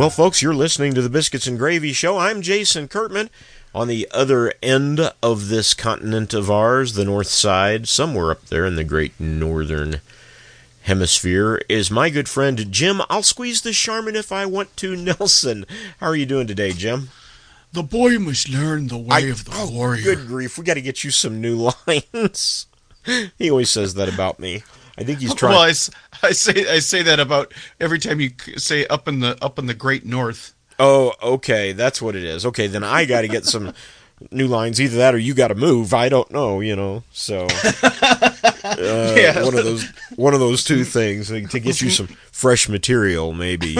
Well, folks, you're listening to the Biscuits and Gravy Show. I'm Jason Kurtman. On the other end of this continent of ours, the north side, somewhere up there in the great northern hemisphere, is my good friend Jim. I'll squeeze the Charmin if I want to, Nelson. How are you doing today, Jim? The boy must learn the way I, of the oh, warrior. Good grief, we got to get you some new lines. he always says that about me. I think he's trying. Well, I, I say I say that about every time you say up in the up in the great north. Oh, okay, that's what it is. Okay, then I got to get some new lines. Either that or you got to move. I don't know, you know. So uh, yeah. one of those one of those two things to get you some fresh material, maybe.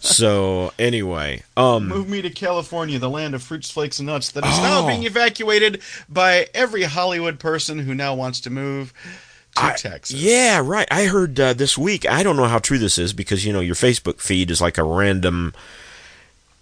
so anyway, um, move me to California, the land of fruits, flakes, and nuts that is oh. now being evacuated by every Hollywood person who now wants to move to I, Texas. Yeah, right. I heard uh, this week. I don't know how true this is because you know your Facebook feed is like a random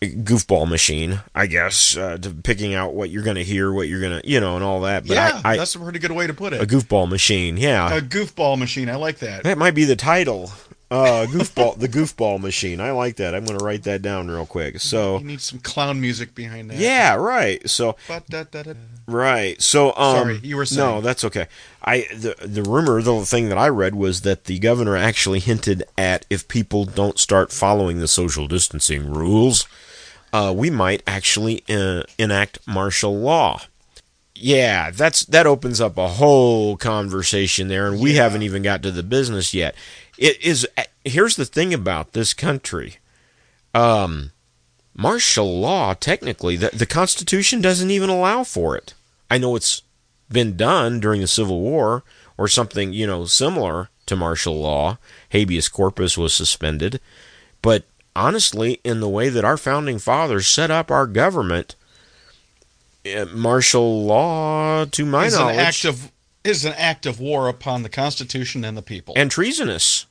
goofball machine, I guess, uh, to picking out what you're going to hear, what you're going to, you know, and all that. But yeah, I, I, that's a pretty good way to put it. A goofball machine, yeah. A goofball machine. I like that. That might be the title. Uh, goofball, the goofball machine. I like that. I'm going to write that down real quick. So you need some clown music behind that. Yeah, right. So right. So um, sorry, you were saying. No, that's okay. I the the rumor, the thing that I read was that the governor actually hinted at if people don't start following the social distancing rules, uh, we might actually uh, enact martial law yeah, that's that opens up a whole conversation there, and we yeah. haven't even got to the business yet. It is here's the thing about this country. Um, martial law, technically, the, the Constitution doesn't even allow for it. I know it's been done during the Civil War or something, you know, similar to martial law. Habeas corpus was suspended. But honestly, in the way that our founding fathers set up our government, eh, martial law, to my is knowledge, an act of is an act of war upon the Constitution and the people, and treasonous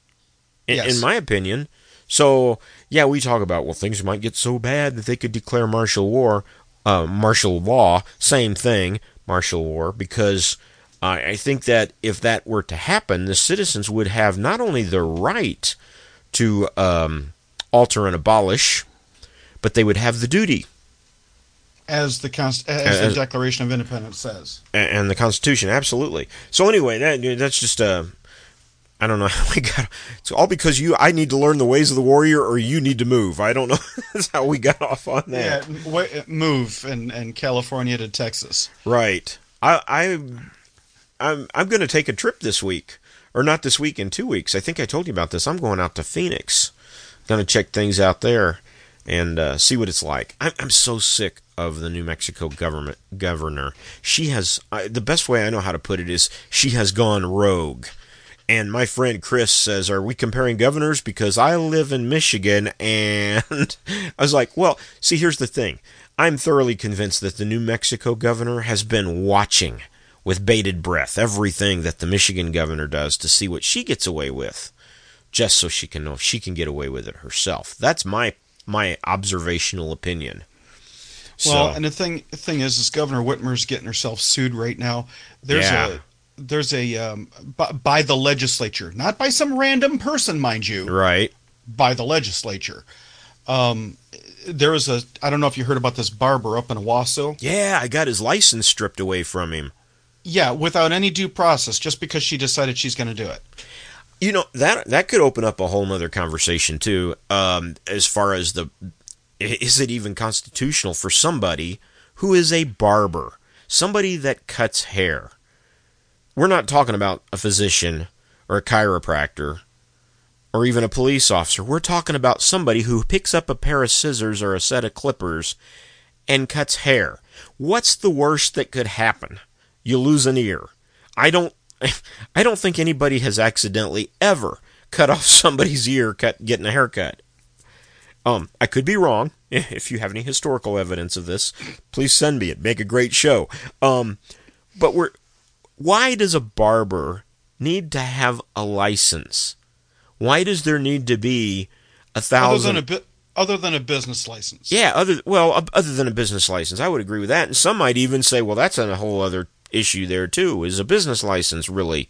in, yes. in my opinion. So yeah, we talk about well things might get so bad that they could declare martial war, uh, martial law, same thing, martial war, because uh, I think that if that were to happen, the citizens would have not only the right to um, alter and abolish, but they would have the duty. As the Const- as, as the Declaration of Independence says, and the Constitution, absolutely. So anyway, that that's just a I don't know how we got. It's all because you. I need to learn the ways of the warrior, or you need to move. I don't know. That's how we got off on that. Yeah, move and and California to Texas. Right. I I I'm I'm going to take a trip this week, or not this week in two weeks. I think I told you about this. I'm going out to Phoenix. Going to check things out there and uh, see what it's like. I'm I'm so sick of the New Mexico government governor. She has uh, the best way I know how to put it is she has gone rogue and my friend Chris says, Are we comparing governors? Because I live in Michigan. And I was like, Well, see, here's the thing. I'm thoroughly convinced that the New Mexico governor has been watching with bated breath everything that the Michigan governor does to see what she gets away with, just so she can know if she can get away with it herself. That's my my observational opinion. Well, so, and the thing the thing is, is Governor Whitmer's getting herself sued right now. There's yeah. a there's a um, by, by the legislature, not by some random person, mind you. Right. By the legislature. Um, there was a I don't know if you heard about this barber up in Owosso. Yeah, I got his license stripped away from him. Yeah, without any due process, just because she decided she's going to do it. You know that that could open up a whole other conversation too. Um, as far as the is it even constitutional for somebody who is a barber, somebody that cuts hair? We're not talking about a physician or a chiropractor or even a police officer. We're talking about somebody who picks up a pair of scissors or a set of clippers and cuts hair. What's the worst that could happen? You lose an ear. I don't I don't think anybody has accidentally ever cut off somebody's ear cut getting a haircut. Um, I could be wrong. If you have any historical evidence of this, please send me it. Make a great show. Um, but we're why does a barber need to have a license? Why does there need to be a thousand? Other than a, other than a business license. Yeah, other well, other than a business license, I would agree with that. And some might even say, well, that's a whole other issue there too. Is a business license really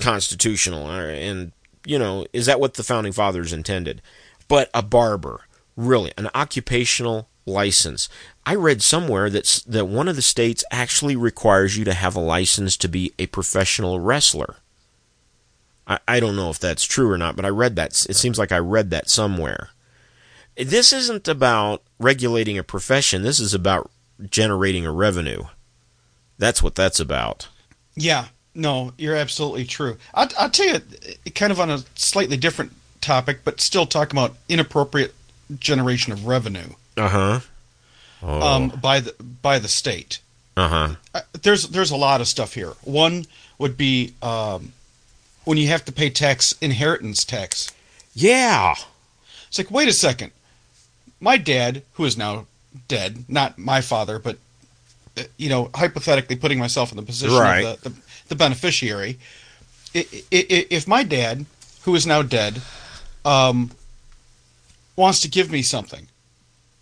constitutional? And you know, is that what the founding fathers intended? But a barber, really, an occupational license. I read somewhere that that one of the states actually requires you to have a license to be a professional wrestler. I, I don't know if that's true or not, but I read that. It seems like I read that somewhere. This isn't about regulating a profession. This is about generating a revenue. That's what that's about. Yeah, no, you're absolutely true. I'll, I'll tell you, kind of on a slightly different topic, but still talking about inappropriate generation of revenue. Uh huh. Oh. Um, by the by the state. Uh-huh. Uh, there's there's a lot of stuff here. One would be um, when you have to pay tax, inheritance tax. Yeah. It's like, wait a second. My dad, who is now dead, not my father, but uh, you know, hypothetically putting myself in the position right. of the, the, the beneficiary. If my dad, who is now dead, um, wants to give me something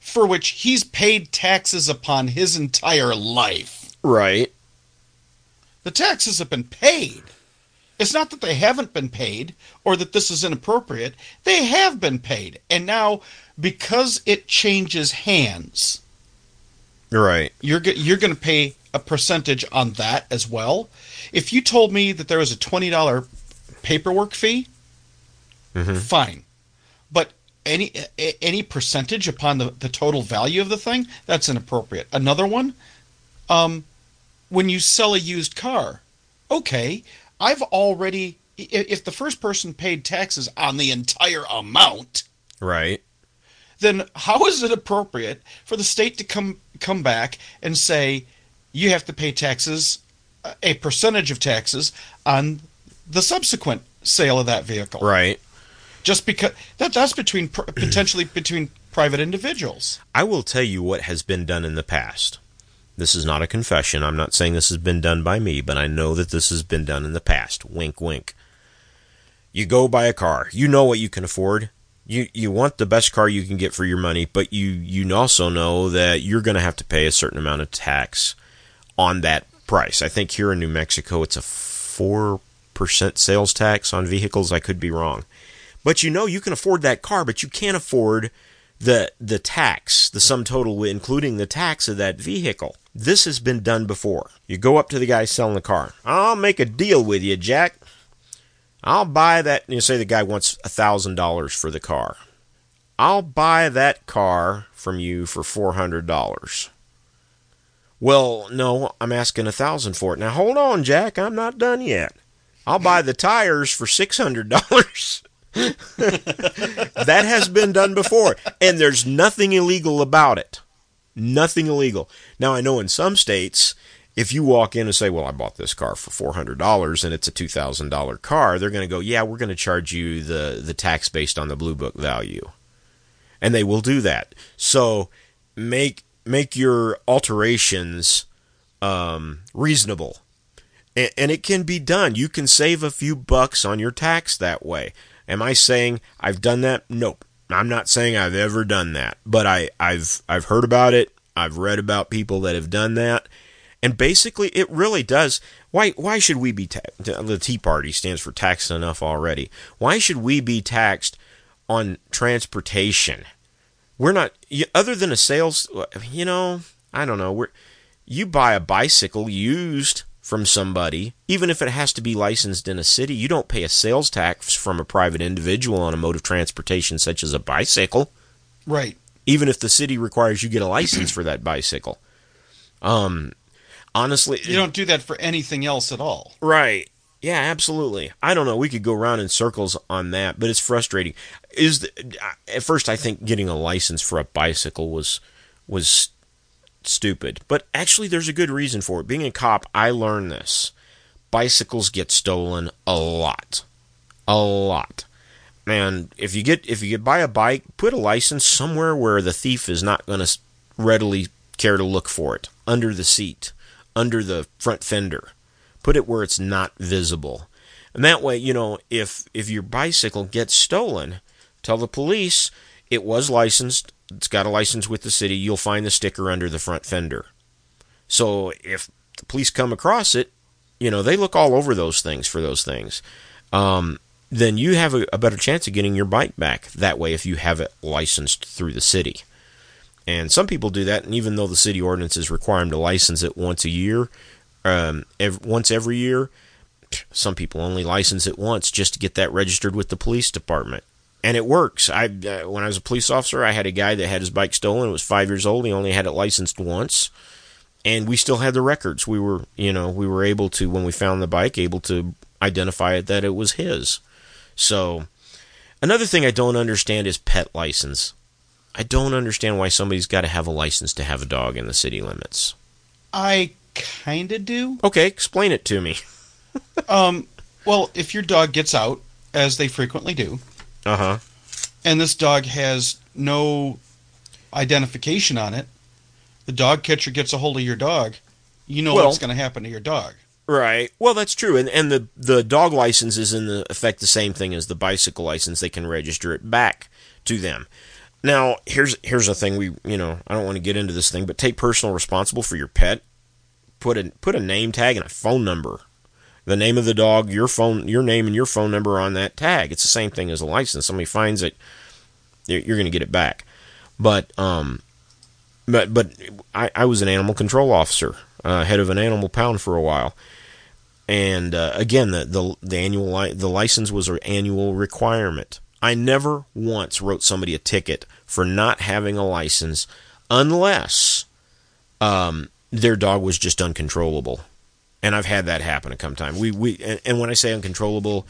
for which he's paid taxes upon his entire life. Right. The taxes have been paid. It's not that they haven't been paid or that this is inappropriate. They have been paid. And now, because it changes hands, right, you're you're going to pay a percentage on that as well. If you told me that there was a twenty dollar paperwork fee, mm-hmm. fine. But any any percentage upon the, the total value of the thing, that's inappropriate. Another one, um, when you sell a used car, okay, I've already if the first person paid taxes on the entire amount, right, then how is it appropriate for the state to come come back and say you have to pay taxes, a percentage of taxes on the subsequent sale of that vehicle, right? Just because that that's between potentially between private individuals. I will tell you what has been done in the past. This is not a confession. I'm not saying this has been done by me, but I know that this has been done in the past. Wink, wink. You go buy a car. You know what you can afford. You you want the best car you can get for your money, but you you also know that you're going to have to pay a certain amount of tax on that price. I think here in New Mexico it's a 4% sales tax on vehicles. I could be wrong. But you know you can afford that car, but you can't afford the the tax, the sum total including the tax of that vehicle. This has been done before. You go up to the guy selling the car. I'll make a deal with you, Jack. I'll buy that. You say the guy wants a thousand dollars for the car. I'll buy that car from you for four hundred dollars. Well, no, I'm asking a thousand for it. Now hold on, Jack. I'm not done yet. I'll buy the tires for six hundred dollars. that has been done before, and there's nothing illegal about it. Nothing illegal. Now, I know in some states, if you walk in and say, Well, I bought this car for $400 and it's a $2,000 car, they're going to go, Yeah, we're going to charge you the, the tax based on the Blue Book value. And they will do that. So make, make your alterations um, reasonable. And, and it can be done. You can save a few bucks on your tax that way. Am I saying I've done that? Nope. I'm not saying I've ever done that, but I, I've I've heard about it. I've read about people that have done that, and basically, it really does. Why why should we be taxed? The Tea Party stands for taxed enough already. Why should we be taxed on transportation? We're not other than a sales. You know, I don't know. We're you buy a bicycle used from somebody, even if it has to be licensed in a city, you don't pay a sales tax from a private individual on a mode of transportation such as a bicycle. Right. Even if the city requires you get a license for that bicycle. Um honestly, you don't do that for anything else at all. Right. Yeah, absolutely. I don't know. We could go around in circles on that, but it's frustrating. Is the, at first I think getting a license for a bicycle was was stupid. But actually, there's a good reason for it. Being a cop, I learned this. Bicycles get stolen a lot. A lot. And if you get if you get buy a bike, put a license somewhere where the thief is not going to readily care to look for it. Under the seat, under the front fender. Put it where it's not visible. And that way, you know, if if your bicycle gets stolen, tell the police it was licensed it's got a license with the city, you'll find the sticker under the front fender. So if the police come across it, you know, they look all over those things for those things. Um, then you have a, a better chance of getting your bike back that way if you have it licensed through the city. And some people do that, and even though the city ordinances require them to license it once a year, um, ev- once every year, some people only license it once just to get that registered with the police department. And it works. I uh, when I was a police officer, I had a guy that had his bike stolen. It was five years old. He only had it licensed once, and we still had the records. We were, you know, we were able to when we found the bike, able to identify it that it was his. So, another thing I don't understand is pet license. I don't understand why somebody's got to have a license to have a dog in the city limits. I kind of do. Okay, explain it to me. Um, well, if your dog gets out, as they frequently do, Uh huh. and this dog has no identification on it, the dog catcher gets a hold of your dog, you know Well- what's going to happen to your dog. Right. Well, that's true, and and the the dog license is in the effect the same thing as the bicycle license. They can register it back to them. Now, here's here's a thing we you know I don't want to get into this thing, but take personal responsible for your pet. Put a put a name tag and a phone number. The name of the dog, your phone, your name and your phone number on that tag. It's the same thing as a license. Somebody finds it, you're, going to get it back. But um, but but I, I was an animal control officer, uh, head of an animal pound for a while, and uh, again the the the annual li- the license was an annual requirement. I never once wrote somebody a ticket for not having a license unless um, their dog was just uncontrollable, and I've had that happen a couple times. We we and, and when I say uncontrollable,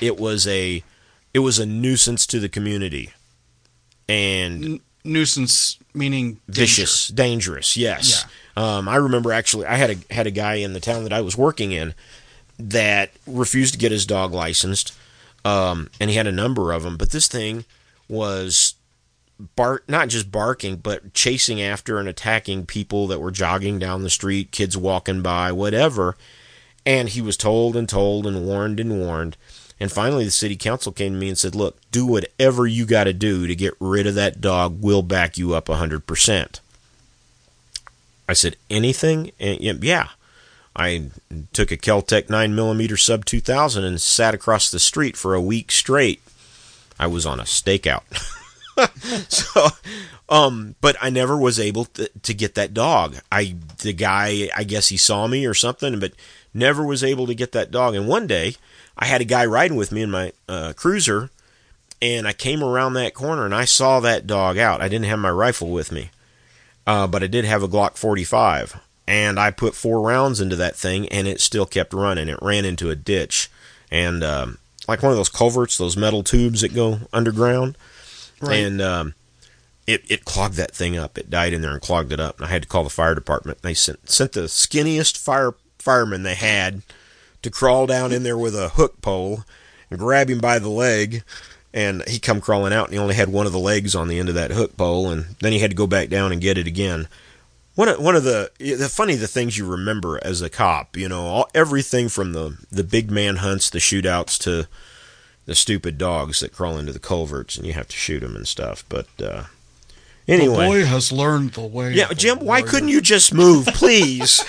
it was a it was a nuisance to the community, and N- nuisance meaning danger. vicious, dangerous. Yes. Um, I remember actually, I had a had a guy in the town that I was working in that refused to get his dog licensed, um, and he had a number of them. But this thing was bark, not just barking, but chasing after and attacking people that were jogging down the street, kids walking by, whatever. And he was told and told and warned and warned. And finally, the city council came to me and said, Look, do whatever you got to do to get rid of that dog. We'll back you up 100%. I said, Anything? And yeah. I took a Keltec 9mm sub 2000 and sat across the street for a week straight. I was on a stakeout. so, um, but I never was able to, to get that dog. I, the guy, I guess he saw me or something, but never was able to get that dog. And one day, I had a guy riding with me in my uh, cruiser, and I came around that corner and I saw that dog out. I didn't have my rifle with me, uh, but I did have a Glock 45, and I put four rounds into that thing, and it still kept running. It ran into a ditch, and um, like one of those culverts, those metal tubes that go underground, Right. and um, it it clogged that thing up. It died in there and clogged it up. And I had to call the fire department. They sent sent the skinniest fire fireman they had to crawl down in there with a hook pole and grab him by the leg. And he come crawling out, and he only had one of the legs on the end of that hook pole, and then he had to go back down and get it again. One of, one of the the funny the things you remember as a cop, you know, all, everything from the the big man hunts, the shootouts to the stupid dogs that crawl into the culverts and you have to shoot them and stuff. But uh, anyway, The boy has learned the way. yeah, Jim, why warrior. couldn't you just move, please?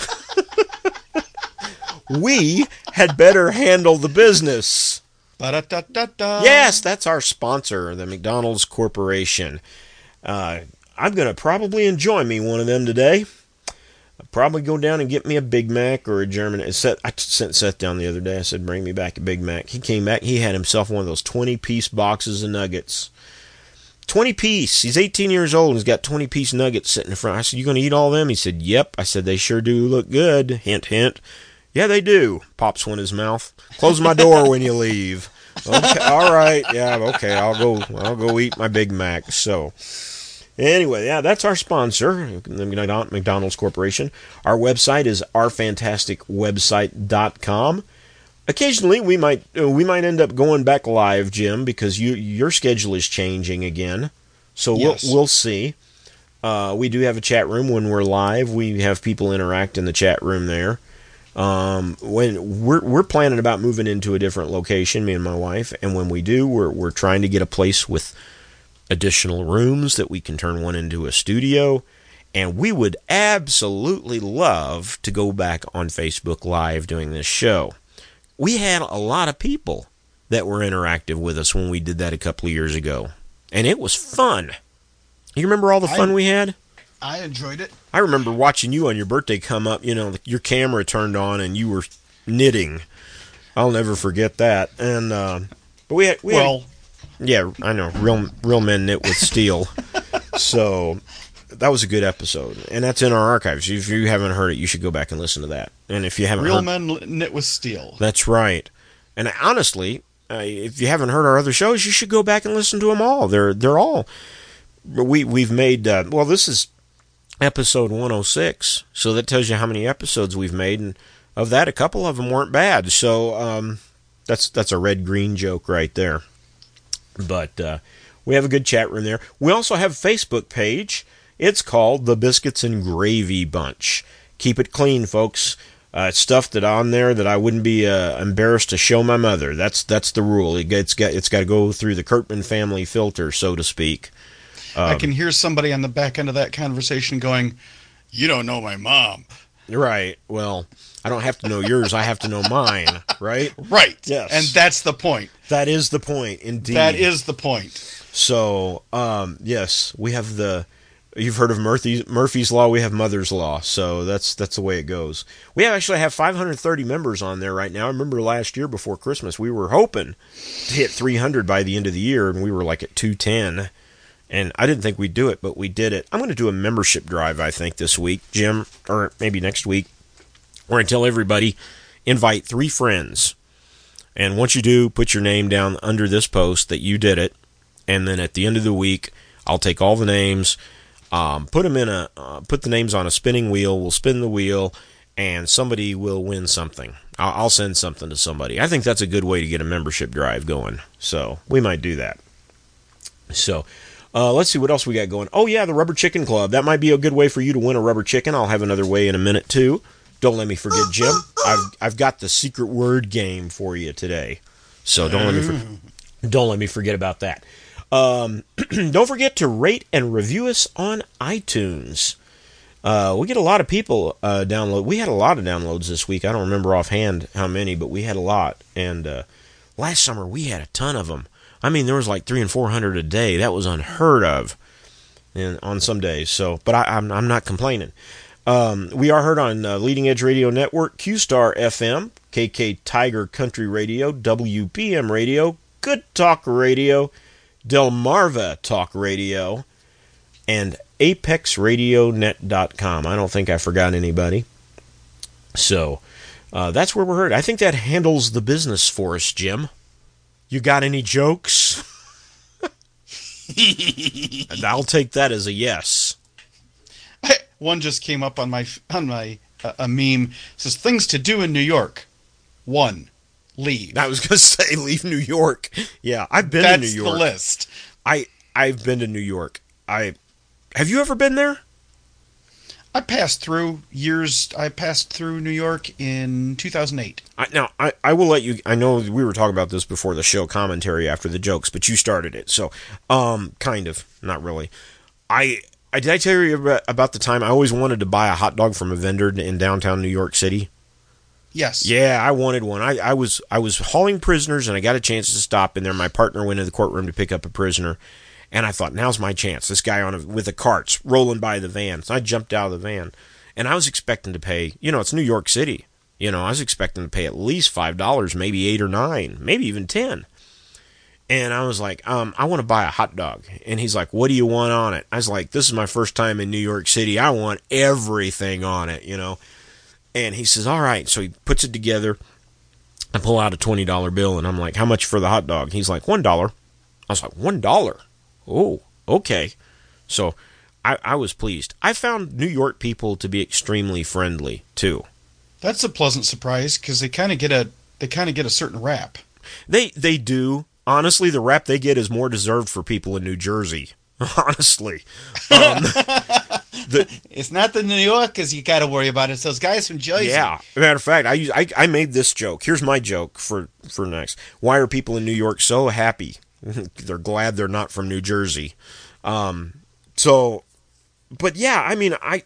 we had better handle the business. Ba-da-da-da-da. Yes, that's our sponsor, the McDonald's Corporation. Uh, I'm going to probably enjoy me one of them today. I'll probably go down and get me a Big Mac or a German. I sent Seth down the other day. I said, bring me back a Big Mac. He came back. He had himself one of those 20 piece boxes of nuggets. 20 piece. He's 18 years old and he's got 20 piece nuggets sitting in front. I said, You going to eat all them? He said, Yep. I said, They sure do look good. Hint, hint. Yeah, they do. Pops one in his mouth. Close my door when you leave. Okay, all right. Yeah, okay. I'll go. I'll go eat my Big Mac. So, anyway, yeah, that's our sponsor, McDonald's Corporation. Our website is ourfantasticwebsite.com. Occasionally, we might uh, we might end up going back live, Jim, because you your schedule is changing again. So Yes. we'll we'll see. Uh, we do have a chat room when we're live. We have people interact in the chat room there. Um, when we're we're planning about moving into a different location, me and my wife, and when we do, we're we're trying to get a place with additional rooms that we can turn one into a studio. And we would absolutely love to go back on Facebook Live doing this show. We had a lot of people that were interactive with us when we did that a couple of years ago, and it was fun. You remember all the fun I- we had? I enjoyed it. I remember watching you on your birthday come up. You know, your camera turned on and you were knitting. I'll never forget that. And uh, but we had, we had- well, yeah, I know. Real real men knit with steel. so that was a good episode, and that's in our archives. If you haven't heard it, you should go back and listen to that. And if you haven't real heard, men knit with steel. that's right. And honestly, uh, if you haven't heard our other shows, you should go back and listen to them all. They're they're all we we've made. Uh, well, this is episode 106, so that tells you how many episodes we've made, and of that, a couple of them weren't bad. So um, that's that's a red green joke right there. But uh, we have a good chat room there. We also have a Facebook page. It's called the Biscuits and Gravy Bunch. Keep it clean, folks. Uh, it's stuff that on there that I wouldn't be uh, embarrassed to show my mother. That's that's the rule. It gets got it's got to go through the Kurtman family filter, so to speak. I Um, can hear somebody on the back end of that conversation going, "You don't know my mom." Right. Well, I don't have to know yours. I have to know mine. Right. Right. Yes. And that's the point. That is the point. Indeed. That is the point. So, um, yes, we have the. You've heard of Murphy's Murphy's Law. We have Mother's Law. So that's that's the way it goes. We actually have 530 members on there right now. I remember last year before Christmas, we were hoping to hit 300 by the end of the year, and we were like at 210. And I didn't think we'd do it, but we did it. I'm going to do a membership drive, I think, this week, Jim, or maybe next week, I tell everybody invite three friends. And once you do, put your name down under this post that you did it. And then at the end of the week, I'll take all the names, um, put them in a, uh, put the names on a spinning wheel. We'll spin the wheel, and somebody will win something. I'll, I'll send something to somebody. I think that's a good way to get a membership drive going. So we might do that. So. Uh, let's see what else we got going. Oh yeah, the Rubber Chicken Club. That might be a good way for you to win a rubber chicken. I'll have another way in a minute too. Don't let me forget, Jim. I've I've got the secret word game for you today. So don't let me for, don't let me forget about that. Um, don't forget to rate and review us on iTunes. Uh, we get a lot of people uh, download. We had a lot of downloads this week. I don't remember offhand how many, but we had a lot. And uh, last summer we had a ton of them. I mean, there was like three and four hundred a day. That was unheard of, and on some days. So, but I, I'm I'm not complaining. Um, we are heard on uh, Leading Edge Radio Network, Q Star FM, KK Tiger Country Radio, WPM Radio, Good Talk Radio, Delmarva Talk Radio, and ApexRadioNet.com. I don't think I forgot anybody. So uh, that's where we're heard. I think that handles the business for us, Jim. You got any jokes? I'll take that as a yes. One just came up on my on my uh, a meme It says things to do in New York. One, leave. I was going to say leave New York. Yeah, I've been That's to New York. the list. I I've been to New York. I have you ever been there? I passed through years. I passed through New York in 2008. I, now I, I will let you. I know we were talking about this before the show commentary after the jokes, but you started it, so um, kind of, not really. I I did I tell you about, the time I always wanted to buy a hot dog from a vendor in downtown New York City. Yes. Yeah, I wanted one. I, I was I was hauling prisoners, and I got a chance to stop in there. My partner went in the courtroom to pick up a prisoner, and I thought, now's my chance. This guy on a, with the carts rolling by the van. So I jumped out of the van, and I was expecting to pay. You know, it's New York City. You know, I was expecting to pay at least five dollars, maybe eight or nine, maybe even ten. And I was like, um, I want to buy a hot dog. And he's like, What do you want on it? I was like, This is my first time in New York City. I want everything on it, you know. And he says, All right. So he puts it together. I pull out a twenty dollar bill and I'm like, How much for the hot dog? He's like, One dollar. I was like, One dollar? Oh, okay. So I, I was pleased. I found New York people to be extremely friendly too. That's a pleasant surprise because they kind of get a they kind of get a certain rap. They they do. Honestly, the rap they get is more deserved for people in New Jersey. Honestly. Um, It's not the New Yorkers you got to worry about. It's those guys from Jersey. Yeah. Matter of fact, I, I I made this joke. Here's my joke for for next. Why are people in New York so happy? they're glad they're not from New Jersey. Um. So, but yeah, I mean, I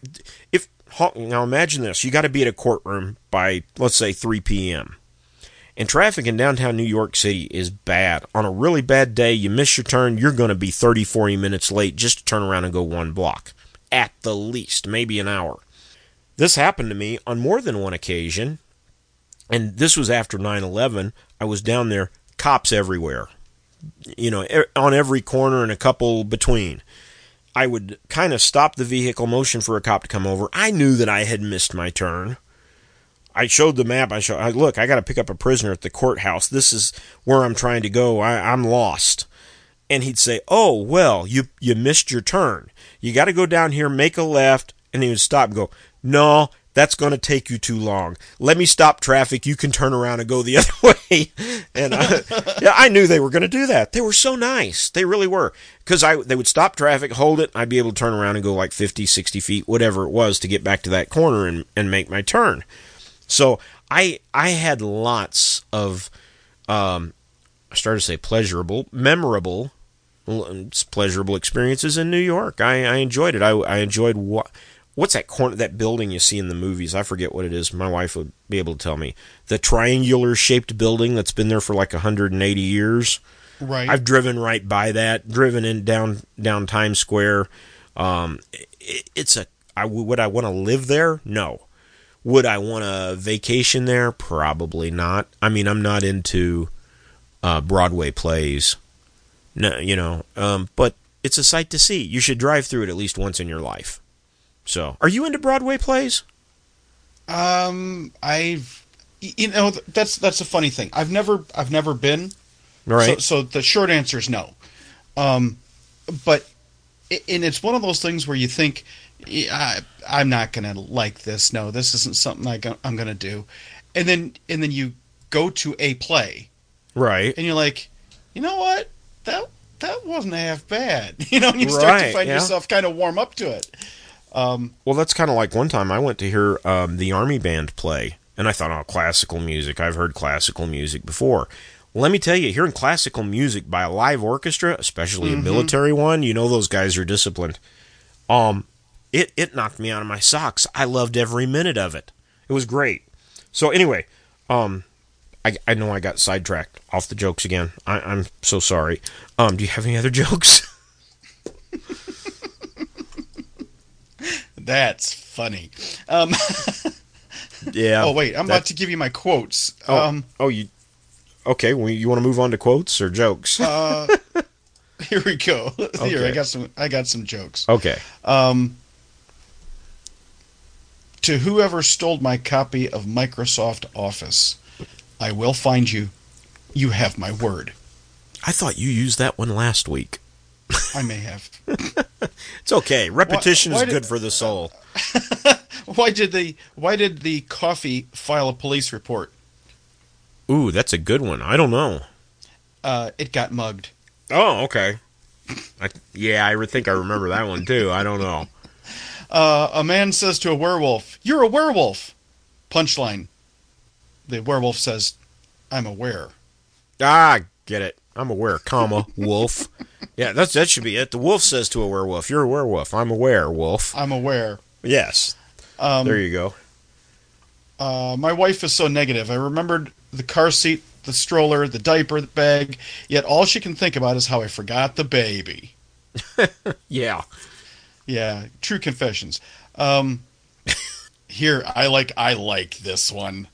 if now imagine this: you got to be at a courtroom by let's say 3 p.m. And traffic in downtown New York City is bad. On a really bad day, you miss your turn, you're going to be 30, 40 minutes late just to turn around and go one block. At the least, maybe an hour. This happened to me on more than one occasion. And this was after 9 11. I was down there, cops everywhere. You know, on every corner and a couple between. I would kind of stop the vehicle, motion for a cop to come over. I knew that I had missed my turn. I showed the map. I showed, I, look, I got to pick up a prisoner at the courthouse. This is where I'm trying to go. I, I'm lost. And he'd say, "Oh, well, you you missed your turn. You got to go down here, make a left." And he would stop and go, "No, that's going to take you too long. Let me stop traffic. You can turn around and go the other way. and I, yeah, I knew they were going to do that. They were so nice. They really were. Because I they would stop traffic, hold it, I'd be able to turn around and go like 50, 60 feet, whatever it was, to get back to that corner and, and make my turn. So I I had lots of um, I started to say pleasurable, memorable, pleasurable experiences in New York. I, I enjoyed it. I, I enjoyed what what's that corner that building you see in the movies? I forget what it is. My wife would be able to tell me. The triangular shaped building that's been there for like 180 years. Right. I've driven right by that. Driven in down down Times Square. Um, it, it's a. I would I want to live there? No. Would I want a vacation there? Probably not. I mean, I'm not into uh, Broadway plays. No, you know. Um, but it's a sight to see. You should drive through it at least once in your life. So, are you into Broadway plays? Um, I've you know that's that's a funny thing. I've never I've never been. Right. So, so the short answer is no. Um, but and it's one of those things where you think I, I'm not gonna like this. No, this isn't something I I'm gonna do. And then and then you go to a play. Right. And you're like, you know what? That that wasn't half bad. You know, and you start right, to find yeah. yourself kind of warm up to it. Um, well, that's kind of like one time I went to hear um, the army band play, and I thought, oh, classical music. I've heard classical music before. let me tell you, hearing classical music by a live orchestra, especially mm-hmm. a military one, you know those guys are disciplined. Um, it it knocked me out of my socks. I loved every minute of it. It was great. So anyway, um, I, I know I got sidetracked off the jokes again. I, I'm so sorry. Um, do you have any other jokes? That's funny. Um, yeah. Oh wait, I'm that, about to give you my quotes. Oh, um, oh you. Okay, well, you want to move on to quotes or jokes? uh, here we go. Okay. Here, I got some. I got some jokes. Okay. Um, to whoever stole my copy of Microsoft Office, I will find you. You have my word. I thought you used that one last week. I may have. it's okay. Repetition why, why is did, good for the soul. why did the Why did the coffee file a police report? Ooh, that's a good one. I don't know. Uh, it got mugged. Oh, okay. I, yeah, I think I remember that one too. I don't know. Uh, a man says to a werewolf, "You're a werewolf." Punchline. The werewolf says, "I'm aware." Ah, get it. I'm aware, comma, wolf. Yeah, that's that should be it. The wolf says to a werewolf, "You're a werewolf. I'm aware, wolf." I'm aware. Yes. Um, there you go. Uh, my wife is so negative. I remembered the car seat, the stroller, the diaper, the bag. Yet all she can think about is how I forgot the baby. yeah. Yeah. True confessions. Um, here, I like I like this one.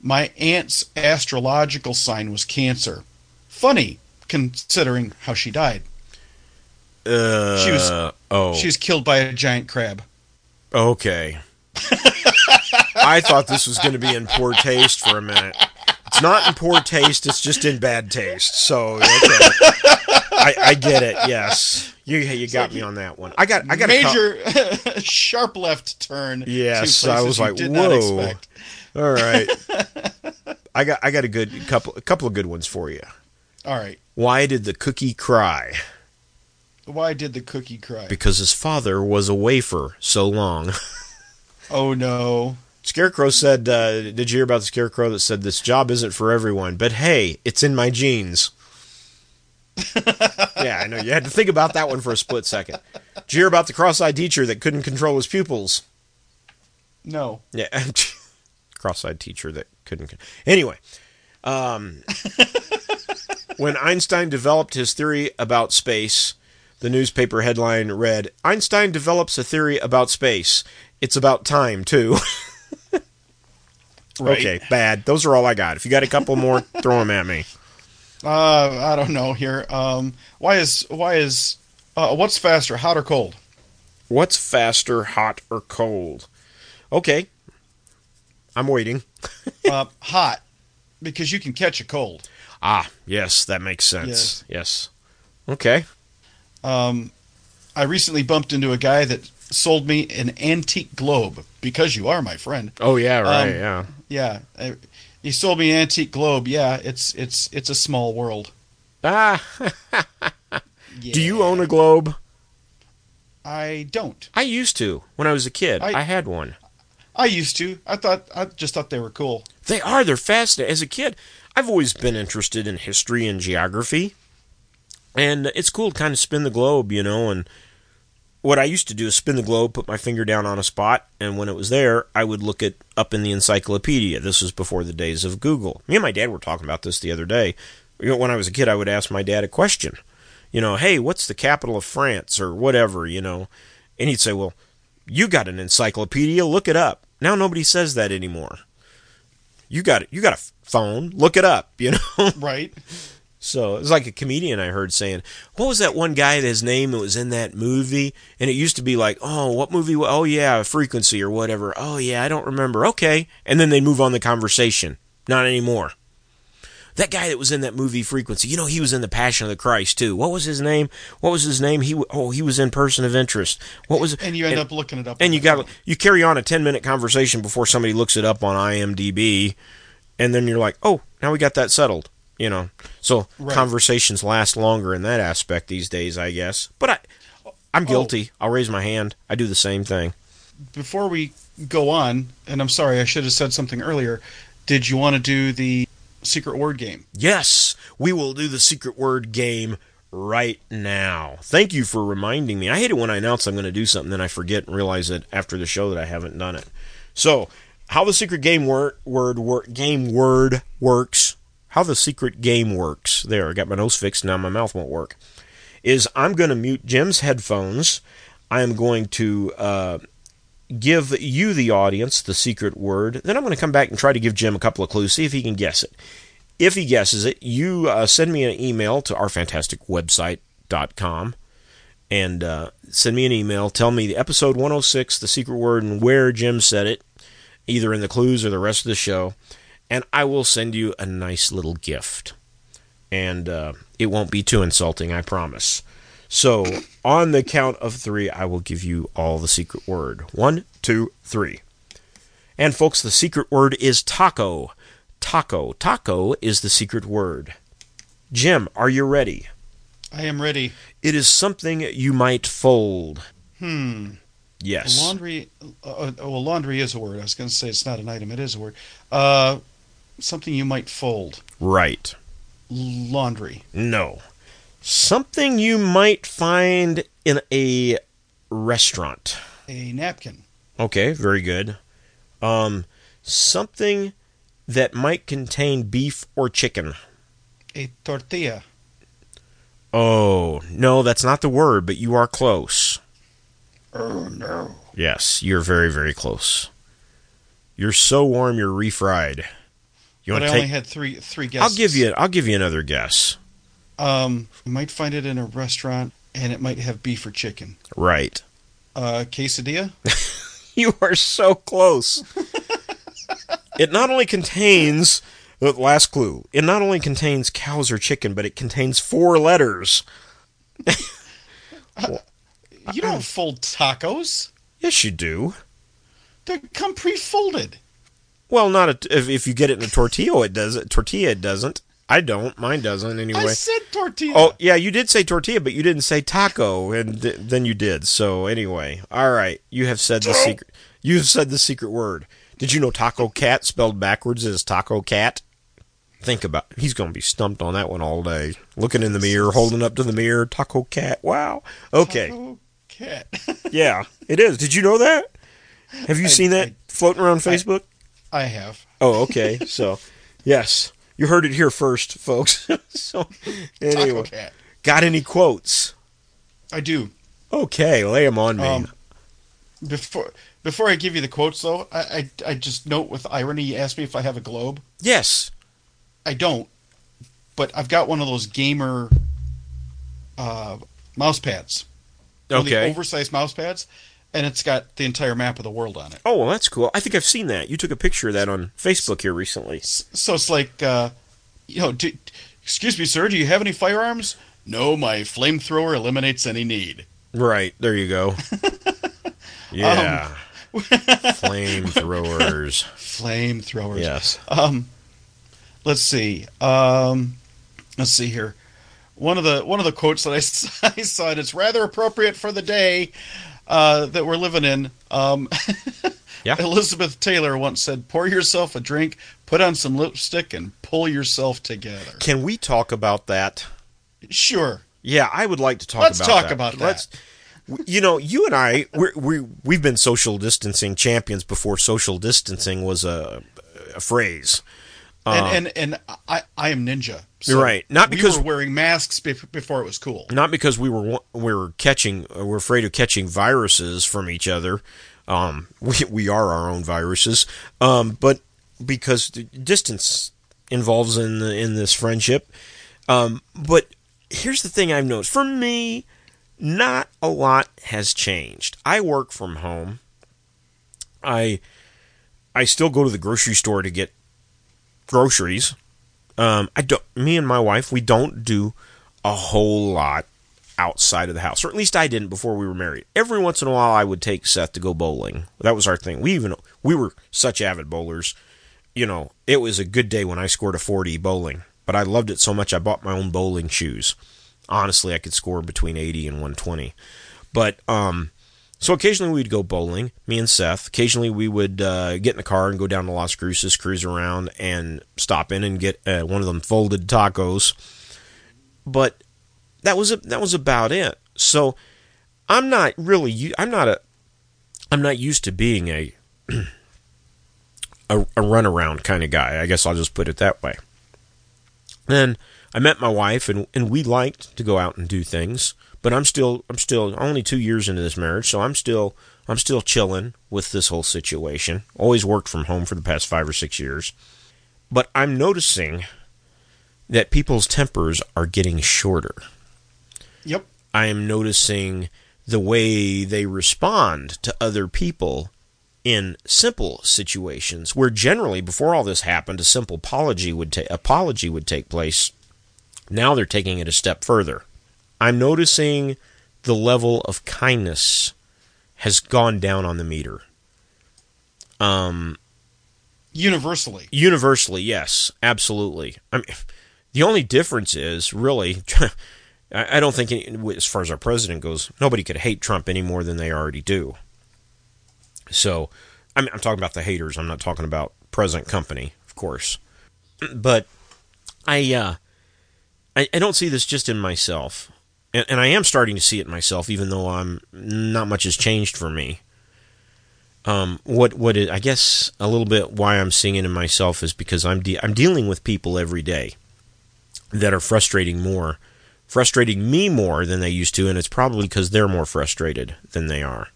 My aunt's astrological sign was Cancer. Funny, considering how she died. Uh, she was oh she was killed by a giant crab. Okay. I thought this was going to be in poor taste for a minute. It's not in poor taste; it's just in bad taste. So okay. I, I get it. Yes, you you got me on that one. I got I got a major co- sharp left turn. Yes, I was like, whoa. All right. I got I got a good couple a couple of good ones for you. All right. Why did the cookie cry? Why did the cookie cry? Because his father was a wafer so long. oh no. Scarecrow said, uh, Did you hear about the Scarecrow that said, This job isn't for everyone, but hey, it's in my genes? yeah, I know. You had to think about that one for a split second. Did you hear about the cross eyed teacher that couldn't control his pupils? No. Yeah. cross eyed teacher that couldn't. Anyway, Um, when Einstein developed his theory about space, the newspaper headline read Einstein develops a theory about space. It's about time, too. Right. Okay, bad. Those are all I got. If you got a couple more, throw them at me. Uh, I don't know here. Um, why is why is uh, what's faster, hot or cold? What's faster, hot or cold? Okay. I'm waiting. uh, hot, because you can catch a cold. Ah, yes, that makes sense. Yes. yes. Okay. Um, I recently bumped into a guy that sold me an antique globe because you are my friend. Oh yeah, right, Um, yeah. Yeah, he sold me an antique globe. Yeah, it's it's it's a small world. Ah, Yeah. do you own a globe? I don't. I used to when I was a kid. I, I- had one. I used to. I thought I just thought they were cool. They are. They're fascinating. As a kid, I've always been interested in history and geography, and it's cool to kind of spin the globe, you know. And what I used to do is spin the globe, put my finger down on a spot, and when it was there, I would look it up in the encyclopedia. This was before the days of Google. Me and my dad were talking about this the other day. When I was a kid, I would ask my dad a question. You know, hey, what's the capital of France or whatever, you know? And he'd say, well, you got an encyclopedia, look it up. Now nobody says that anymore. You got it. You got a phone. Look it up. You know. Right. So it's like a comedian I heard saying, "What was that one guy? His name that was in that movie, and it used to be like, oh, what movie? Oh yeah, Frequency or whatever. Oh yeah, I don't remember. Okay, and then they move on the conversation. Not anymore. That guy that was in that movie Frequency, you know, he was in the Passion of the Christ too. What was his name? What was his name? He oh, he was in Person of Interest. What was? And you end and- up looking it up. and you got phone. you carry on a 10 minute conversation before somebody looks it up on IMDb and then you're like, "Oh, now we got that settled." You know. So Right. conversations last longer in that aspect these days, I guess. But I I'm Oh. guilty. I'll raise my hand. I do the same thing. before we go on, and I'm sorry, I should have said something earlier. Did you want to do the secret word game? Yes, we will do the secret word game right now. Thank you for reminding me. I hate it when I announce I'm going to do something then I forget and realize it after the show that I haven't done it. So, how the secret game word word wor- game word works, how the secret game works. There, I got my nose fixed now my mouth won't work. Is I'm going to mute Jim's headphones. I am going to uh, give you, the audience, the secret word. Then I'm going to come back and try to give Jim a couple of clues, see if he can guess it. If he guesses it, you uh, send me an email to ourfantasticwebsite.com and uh, send me an email. Tell me the episode 106, the secret word, and where Jim said it, either in the clues or the rest of the show. And I will send you a nice little gift. And uh, it won't be too insulting, I promise. So, on the count of three, I will give you all the secret word. One, two, three. And, folks, the secret word is taco. Taco. Taco is the secret word. Jim, are you ready? I am ready. It is something you might fold. Hmm. Yes. Laundry. Uh, uh, well, laundry is a word. I was going to say it's not an item. It is a word. Uh, something you might fold. Right. Laundry. No. Something you might find in a restaurant. A napkin. Okay, very good. Um, something that might contain beef or chicken. A tortilla. Oh, no, that's not the word, but you are close. Oh no. Yes, you're very, very close. You're so warm, you're refried. You But I to only had three three guesses. I'll give you. I'll give you another guess. Um, you might find it in a restaurant, and it might have beef or chicken. Right. Uh, quesadilla. You are so close. it not only contains the last clue. It not only contains cows or chicken, but it contains four letters. You don't fold tacos. Yes, you do. They come pre-folded. Well, not a, if, if you get it in a tortilla, it does. it. Tortilla, it doesn't. I don't. Mine doesn't anyway. I said tortilla. Oh, yeah, you did say tortilla, but you didn't say taco, and th- then you did. So anyway, all right, you have said the secret. You have said the secret word. Did you know taco cat spelled backwards is taco cat? Think about. It. He's going to be stumped on that one all day. Looking in the mirror, holding up to the mirror, taco cat. Wow. Okay. Taco cat. Yeah, it is. Did you know that? Have you I- seen that I- floating around Facebook? I have. Oh, okay. So, yes, You heard it here first, folks. so, anyway, got any quotes? I do. Okay, lay them on me. Um, before before I give you the quotes, though, I, I I just note with irony. You asked me if I have a globe. yes. I don't, but I've got one of those gamer uh, mouse pads. One of the Okay. oversized mouse pads, and it's got the entire map of the world on it. Oh, well, that's cool. I think I've seen that. You took a picture of that on Facebook here recently. So it's like, uh, you know, do, excuse me, sir, do you have any firearms? No, my flamethrower eliminates any need. Right. There you go. yeah. Flamethrowers. Flamethrowers. Yes. Um, let's see. Um, let's see here. One of the one of the quotes that I, I saw, and it's rather appropriate for the day uh, that we're living in. Um, Yeah. Elizabeth Taylor once said, "Pour yourself a drink, put on some lipstick, and pull yourself together." Can we talk about that? Sure. Yeah, I would like to talk. Let's about talk that. about that. Let's you know, you and I we're, we we've been social distancing champions before social distancing was a, a phrase. Uh, and, and and I I am ninja. You're right. Not because- we were wearing masks bef- before it was cool. not because we were we were catching we're afraid of catching viruses from each other. Um, we we are our own viruses. Um, but because the distance involves in the, in this friendship. Um, but here's the thing I've noticed for me, not a lot has changed. I work from home. I I still go to the grocery store to get groceries. Um, I don't. Me and my wife, we don't do a whole lot outside of the house, or at least I didn't before we were married. Every once in a while, I would take Seth to go bowling. That was our thing. We even we were such avid bowlers. You know, it was a good day when I scored a forty bowling. But I loved it so much, I bought my own bowling shoes. Honestly, I could score between eighty and one twenty. But um, so occasionally we'd go bowling, me and Seth. Occasionally we would uh, get in the car and go down to Las Cruces, cruise around, and stop in and get uh, one of them folded tacos. But that was a, that was about it. So I'm not really I'm not a I'm not used to being a a, a runaround kind of guy. I guess I'll just put it that way. Then I met my wife and and we liked to go out and do things, but I'm still I'm still only 2 years into this marriage, so I'm still I'm still chilling with this whole situation. Always worked from home for the past 5 or 6 years. But I'm noticing that people's tempers are getting shorter. Yep. I am noticing the way they respond to other people in simple situations where generally before all this happened a simple apology would ta- apology would take place now they're taking it a step further i'm noticing the level of kindness has gone down on the meter um Universally. Universally, yes, absolutely. I mean, the only difference is really, I don't think, any, as far as our president goes, nobody could hate Trump any more than they already do. So, I mean, I'm talking about the haters. I'm not talking about present company, of course. But I, uh, I, I don't see this just in myself, and, and I am starting to see it in myself, even though I'm not much has changed for me um, what what it, I guess a little bit why I'm seeing it in myself is because I'm de- I'm dealing with people every day that are frustrating more, frustrating me more than they used to, and it's probably because they're more frustrated than they are.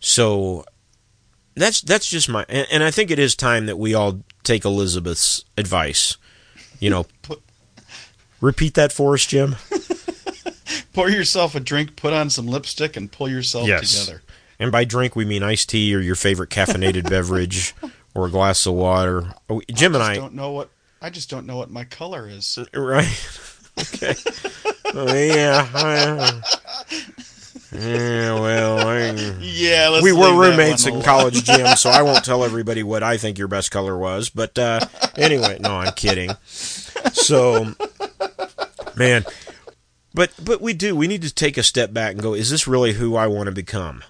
So that's that's just my and, and I think it is time that we all take Elizabeth's advice. You know, Put- repeat that for us, Jim. Pour yourself a drink, put on some lipstick, and pull yourself Yes. together. And by drink, we mean iced tea or your favorite caffeinated beverage or a glass of water. Oh, Jim and I I, don't know what I just don't know what my color is. Right. Okay. oh, yeah. I- yeah. Well, I, Yeah, let's we were roommates in college, Jim, so I won't tell everybody what I think your best color was. But uh, anyway, no, I'm kidding. So, man, but but we do. We need to take a step back and go. Is this really who I want to become?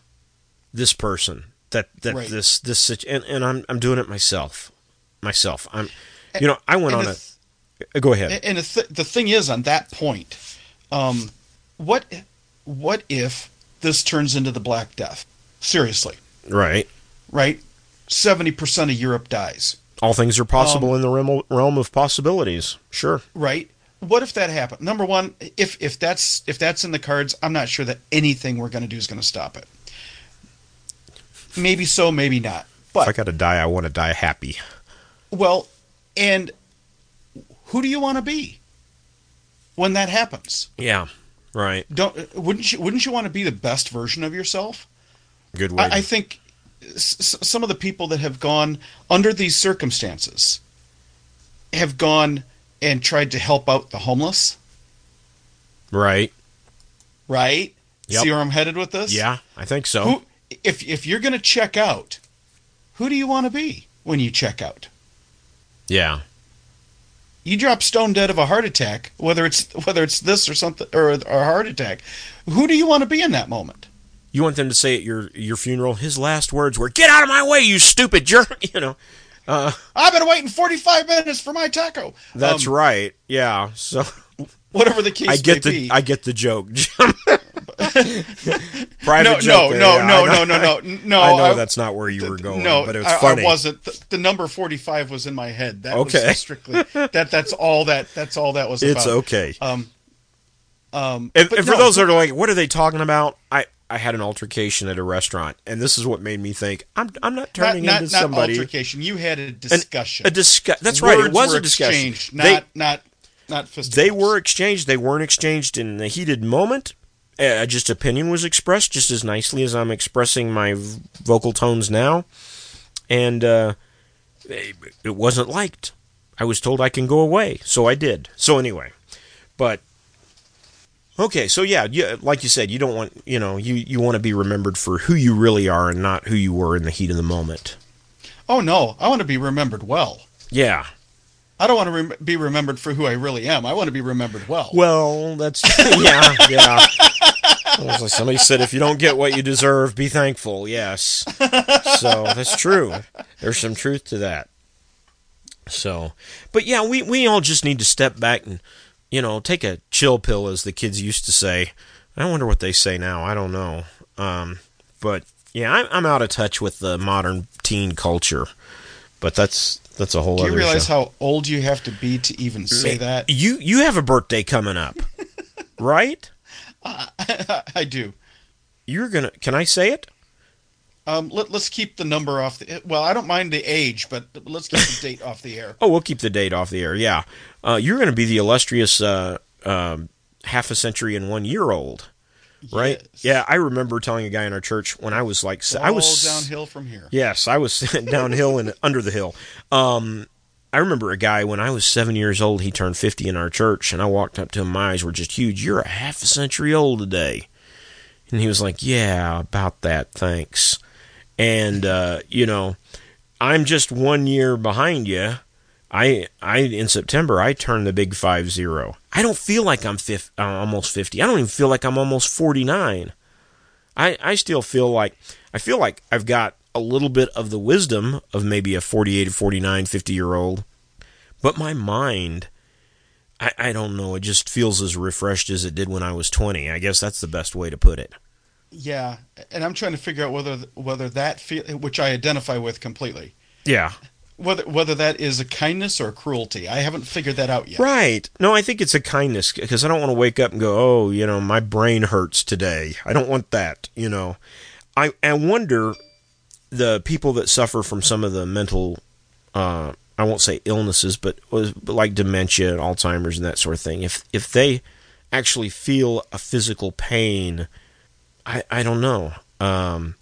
This person that that Right. this this and, and I'm I'm doing it myself. Myself. I'm. You know, I went And on the a. Go ahead. And- the, th- the thing is, on that point, um, what what if this turns into the Black Death? Seriously, Right. right? Seventy percent of Europe dies. All things are possible in the realm, realm of possibilities. Sure. right? What if that happened? Number one, if if that's if that's in the cards, I'm not sure that anything we're going to do is going to stop it. Maybe so, maybe not. But if I got to die, I want to die happy. well, and who do you want to be when that happens? Yeah. Right. Don't wouldn't you wouldn't you want to be the best version of yourself? Good way. I, I think s- s- some of the people that have gone under these circumstances have gone and tried to help out the homeless. right. Right? Yep. See where I'm headed with this? Yeah, I think so. Who, if if you're going to check out, who do you want to be when you check out? Yeah. You drop stone dead of a heart attack, whether it's whether it's this or something or, or a heart attack. Who do you want to be in that moment? You want them to say at your your funeral, his last words were, "Get out of my way, you stupid jerk." You know. Uh, I've been waiting 45 minutes for my taco. that's Um, right. Yeah. So Whatever the case I get may the be. I get the joke. Private no, joke no, no, no, know. no, no, no, no. I know I- that's not where you were going, no, but it was I, funny. I wasn't. The, the number 45 was in my head. That Okay. was strictly that. That's all that. That's all that was. About. It's about. okay. Um, um, And, and for no, those that are like, what are they talking about? I, I had an altercation at a restaurant, and this is what made me think I'm I'm not not, turning not, into not somebody. altercation. You had a discussion. A discuss. That's right. It was a discussion. exchanged, They- Not not not fisticuffs. They were exchanged. They weren't exchanged in a heated moment. Uh, just opinion was expressed just as nicely as I'm expressing my vocal tones now, and uh, it wasn't liked. I was told I can go away, so I did. So anyway, but okay, so yeah, yeah, like you said, you don't want you know you you want to be remembered for who you really are and not who you were in the heat of the moment. Oh no, I want to be remembered well. Yeah. I don't want to rem- be remembered for who I really am. I want to be remembered well. Well, that's yeah, yeah. Like somebody said, if you don't get what you deserve, be thankful. Yes, so that's true. There's some truth to that. So, but yeah, we we all just need to step back and you know take a chill pill, as the kids used to say. I wonder what they say now. I don't know. Um, but yeah, I'm, I'm out of touch with the modern teen culture. But that's that's a whole other thing. Do you realize show. how old you have to be to even say that? you you have a birthday coming up, right? I do. You're gonna. Can I say it? Um, let, let's keep the number off the. Well, I don't mind the age, but let's keep the date off the air. Oh, we'll keep the date off the air. Yeah, uh, you're going to be the illustrious uh, um, half a century and one year old, right? Yes. Yeah, I remember telling a guy in our church when I was like, It's I was downhill from here. Yes, I was downhill and under the hill. Um, I remember a guy when I was seven years old. He turned fifty in our church, and I walked up to him. My eyes were just huge. You're a half a century old today, and he was like, "Yeah, about that. Thanks." And uh, you know, I'm just one year behind you. I I in September I turned the big five zero. I don't feel like I'm fif- uh, almost fifty. I don't even feel like I'm almost forty nine. I I still feel like I feel like I've got a little bit of the wisdom of maybe a 48, or 49, 50 year old, but my mind. I, I don't know. It just feels as refreshed as it did when I was 20. I guess that's the best way to put it. Yeah, and I'm trying to figure out whether whether that feel, which I identify with completely, Yeah. whether whether that is a kindness or a cruelty. I haven't figured that out yet. Right. No, I think it's a kindness because I don't want to wake up and go, oh, you know, my brain hurts today. I don't want that, you know. I, I wonder the people that suffer from some of the mental, uh, I won't say illnesses, but, but like dementia and Alzheimer's and that sort of thing, if, if they actually feel a physical pain, I, I don't know. Um,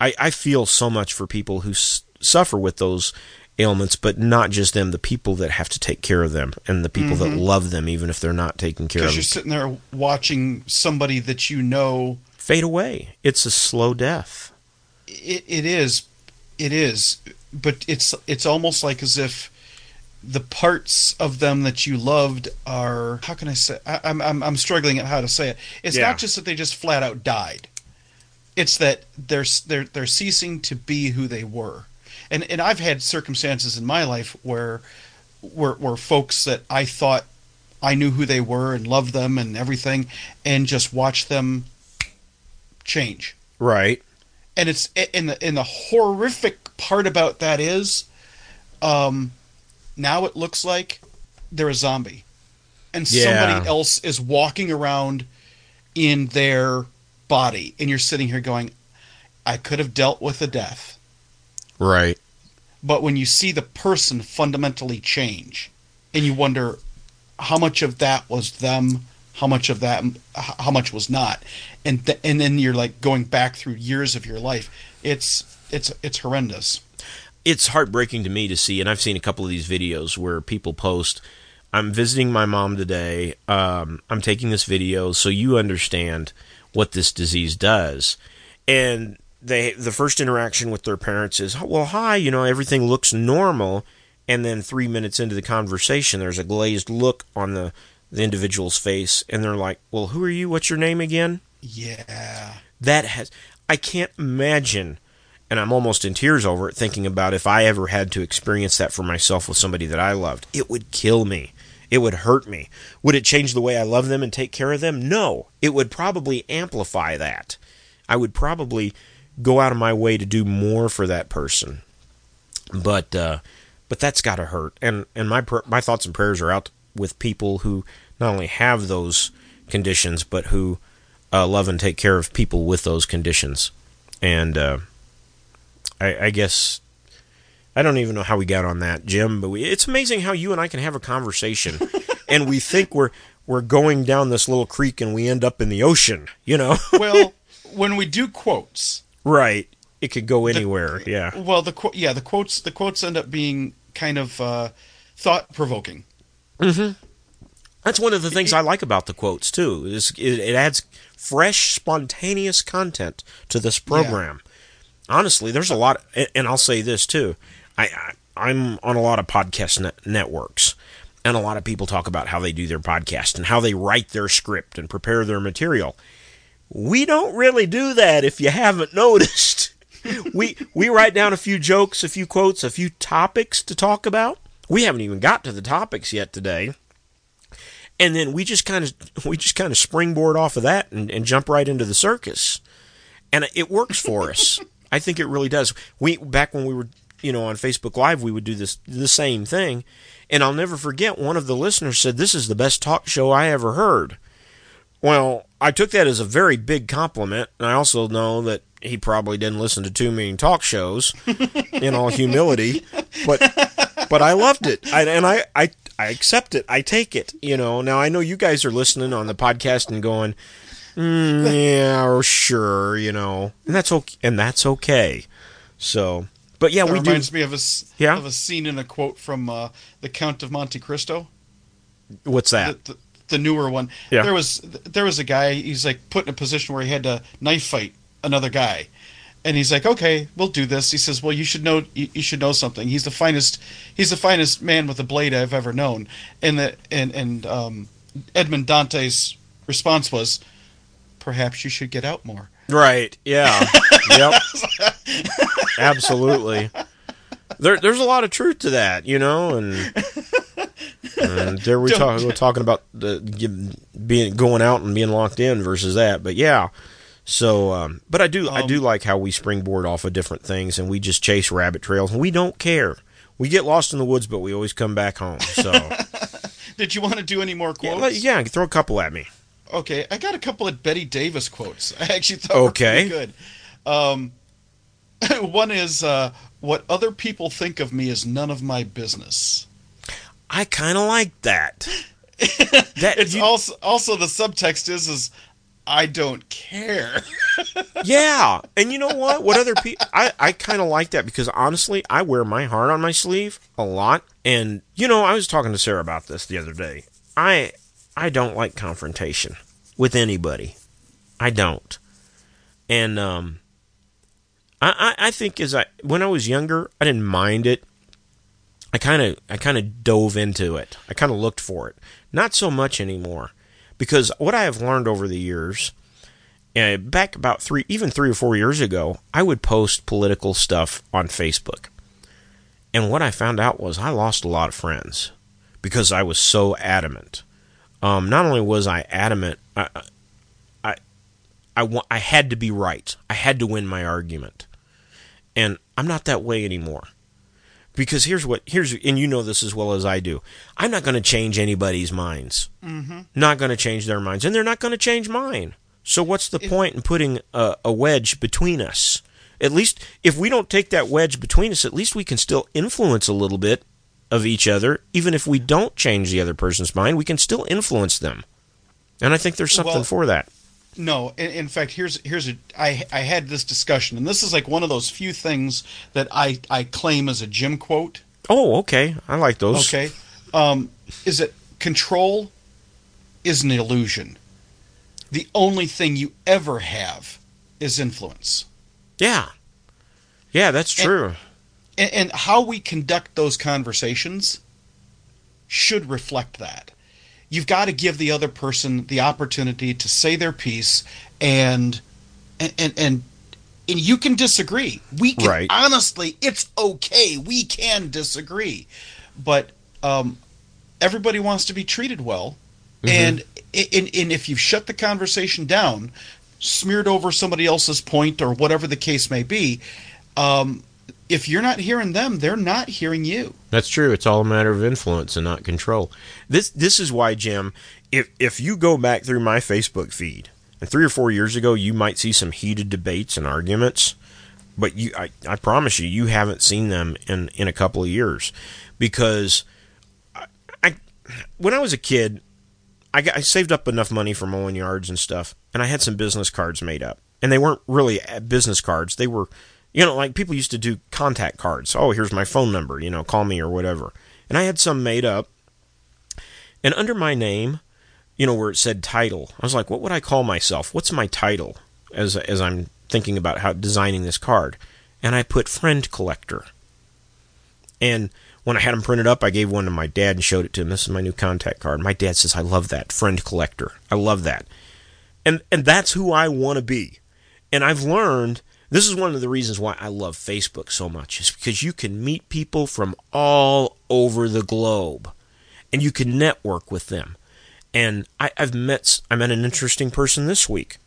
I, I feel so much for people who s- suffer with those ailments, but not just them, the people that have to take care of them and the people that love them, even if they're not taking care of them. Because you're sitting there watching somebody that you know. fade away. It's a slow death. It, it is, it is, but it's it's almost like as if the parts of them that you loved are how can I say? I, I'm I'm I'm struggling at how to say it. It's Yeah. not just that they just flat out died. It's that they're they're they're ceasing to be who they were, and and I've had circumstances in my life where where where folks that I thought I knew who they were and loved them and everything, and just watch them change. Right. And it's and the and the horrific part about that is um, now it looks like they're a zombie, and Yeah. somebody else is walking around in their body, and you're sitting here going, "I could have dealt with the death." Right. But when you see the person fundamentally change, and you wonder how much of that was them, how much of that, how much was not, and th- and then you're like going back through years of your life. It's it's it's horrendous. It's heartbreaking to me to see, and I've seen a couple of these videos where people post, "I'm visiting my mom today. Um, I'm taking this video so you understand what this disease does." And they, the first interaction with their parents is, "Well, hi, you know, everything looks normal," and then three minutes into the conversation, there's a glazed look on the the individual's face, and they're like, "Well, who are you? What's your name again?" Yeah. that has I can't imagine and I'm almost in tears over it thinking about if I ever had to experience that for myself with somebody that I loved. It would kill me. It would hurt me. Would it change the way I love them and take care of them? No. It would probably amplify that. I would probably go out of my way to do more for that person. But uh but that's got to hurt. And and my my thoughts and prayers are out with people who not only have those conditions but who uh, love and take care of people with those conditions. And uh, I, I guess I don't even know how we got on that, Jim. But we, it's amazing how you and I can have a conversation, and we think we're we're going down this little creek, and we end up in the ocean. You know, Well, when we do quotes, right? It could go anywhere. yeah, well, the qu- yeah the quotes the quotes end up being kind of uh, thought provoking. that's one of the things I like about the quotes too. Is it, it adds fresh, spontaneous content to this program. Honestly, there's a lot, and- I'll say this too. I, I I'm on a lot of podcast net- networks, and a lot of people talk about how they do their podcast and how they write their script and prepare their material. We don't really do that if you haven't noticed. we we write down a few jokes, a few quotes, a few topics to talk about. We haven't even got to the topics yet today and then we just kind of we just kind of springboard off of that and, and jump right into the circus and it works for us i think it really does we back when we were you know on facebook live we would do this the same thing and i'll never forget one of the listeners said this is the best talk show i ever heard well i took that as a very big compliment and i also know that he probably didn't listen to too many talk shows in all humility but but I loved it, I, and I, I I accept it. I take it. You know. Now I know you guys are listening on the podcast and going, mm, yeah, or sure, you know, and that's okay. And that's okay. So, but yeah, That we do. reminds me of a Yeah? of a scene in a quote from uh, the Count of Monte Cristo. What's that? the, the, the newer one. Yeah. There was there was a guy. He's like put in a position where he had to knife fight another guy, and he's like, "Okay, we'll do this." He says, "Well, you should know you, you should know something. He's the finest he's the finest man with a blade I've ever known." And the and and um, Edmond Dantès' response was, "Perhaps you should get out more." Right. Yeah. yep. Absolutely. There, there's a lot of truth to that, you know, and, and there we talk, we're talking about the being going out and being locked in versus that, but yeah. So, um, but I do, I do Um, like how we springboard off of different things, and we just chase rabbit trails, and we don't care. We get lost in the woods, but we always come back home. So, Did you want to do any more quotes? let- yeah, throw a couple at me. Okay, I got a couple of Bette Davis quotes. I actually thought Okay. were pretty good. Um, one is uh, "What other people think of me is none of my business." I kind of like that. That It's you- also also the subtext is is I don't care. Yeah, and you know what? What other people? I I kind of like that because honestly, I wear my heart on my sleeve a lot, and you know, I was talking to Sarah about this the other day. I I don't like confrontation with anybody. I don't, and um, I I, I think as I when I was younger, I didn't mind it. I kind of I kind of dove into it. I kind of looked for it. Not so much anymore, because what I have learned over the years uh, back about three, even three or four years ago, I would post political stuff on Facebook. And what I found out was I lost a lot of friends because I was so adamant. Um, not only was I adamant, I, I, I, I had to be right. I had to win my argument. And I'm not that way anymore Because here's what here's and you know this as well as I do. I'm not going to change anybody's minds. Mm-hmm. Not going to change their minds, and they're not going to change mine. So what's the point in putting a, a wedge between us? At least if we don't take that wedge between us, at least we can still influence a little bit of each other. Even if we don't change the other person's mind, we can still influence them. And I think there's something Well- for that. No, in, in fact, here's here's a I I had this discussion, and this is like one of those few things that I I claim as a Jim quote. Oh, okay. I like those. Okay, um, is it control is an illusion. The only thing you ever have is influence, Yeah. Yeah, that's true. and, and how we conduct those conversations should reflect that. You've got to give the other person the opportunity to say their piece, and and and. and and you can disagree. We can Right. honestly, it's okay. We can disagree, but um, everybody wants to be treated well, and, and and if you've shut the conversation down, smeared over somebody else's point or whatever the case may be, um, if you're not hearing them, they're not hearing you. That's true. It's all a matter of influence and not control. This this is why, Jim, if if you go back through my Facebook feed, and three or four years ago, you might see some heated debates and arguments, but you, I, I promise you, you haven't seen them in in a couple of years, because I, I when I was a kid, I, got, I saved up enough money for mowing yards and stuff, and I had some business cards made up, and they weren't really uh, business cards. They were, you know, like people used to do contact cards. Oh, here's my phone number. You know, call me or whatever. And I had some made up, and under my name, you know, where it said title, I was like, what would I call myself? What's my title? As as I'm thinking about how designing this card, and I put friend collector. And when I had them printed up, I gave one to my dad and showed it to him. This is my new contact card. My dad says, "I love that friend collector. I love that." And and that's who I want to be. And I've learned this is one of the reasons why I love Facebook so much is because you can meet people from all over the globe, and you can network with them. And I, I've met I met an interesting person this week.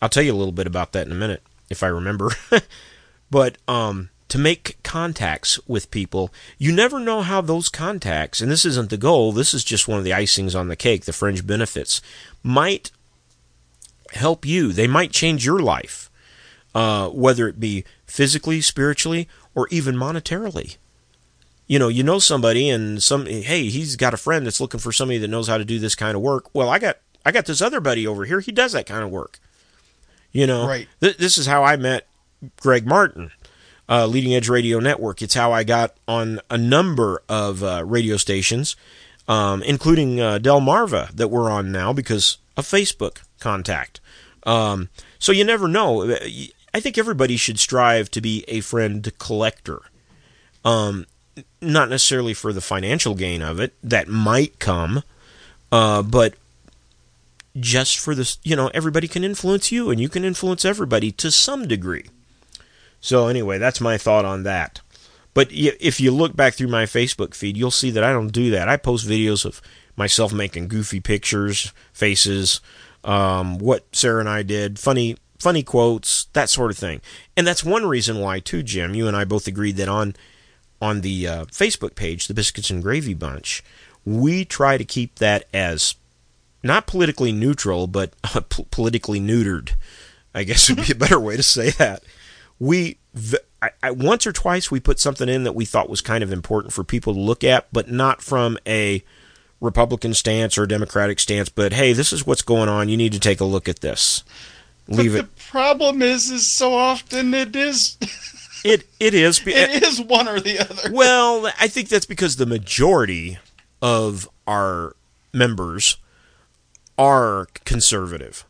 I'll tell you a little bit about that in a minute if I remember. but um, to make contacts with people, you never know how those contacts, and this isn't the goal, this is just one of the icings on the cake, the fringe benefits, might help you. They might change your life, uh, whether it be physically, spiritually, or even monetarily. You know, you know somebody, and some hey, he's got a friend that's looking for somebody that knows how to do this kind of work. Well, I got I got this other buddy over here. He does that kind of work. You know, Right. Th- this is how I met Greg Martin, uh, Leading Edge Radio Network. It's how I got on a number of uh, radio stations, um, including uh, Delmarva that we're on now because of Facebook contact. Um, so you never know. I think everybody should strive to be a friend collector. Um, not necessarily for the financial gain of it that might come, uh, but just for this, you know, everybody can influence you and you can influence everybody to some degree. So, anyway, that's my thought on that. But if you look back through my Facebook feed, you'll see that I don't do that. I post videos of myself making goofy pictures, faces, um, what Sarah and I did, funny, funny quotes, that sort of thing. And that's one reason why, too, Jim. You and I both agreed that on on the uh, Facebook page, the Biscuits and Gravy Bunch, we try to keep that as not politically neutral, but p- politically neutered. I guess would be a better way to say that. We v- I, I, once or twice we put something in that we thought was kind of important for people to look at, but not from a Republican stance or Democratic stance. But hey, this is what's going on. You need to take a look at this. Leave but it. The problem is, is so often it is, It it is. it is one or the other. Well, I think that's because the majority of our members are conservative.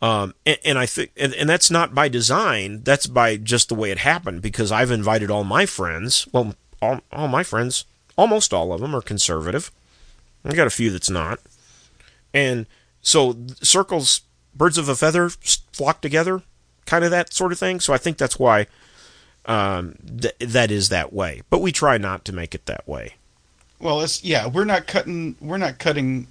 Um, and, and I think, and, and that's not by design. That's by just the way it happened. Because I've invited all my friends. Well, all, all my friends, almost all of them, are conservative. I got a few that's not. And so circles, birds of a feather flock together, kind of that sort of thing. So I think that's why um, th- that is that way. But we try not to make it that way. Well, it's yeah, we're not cutting we're not cutting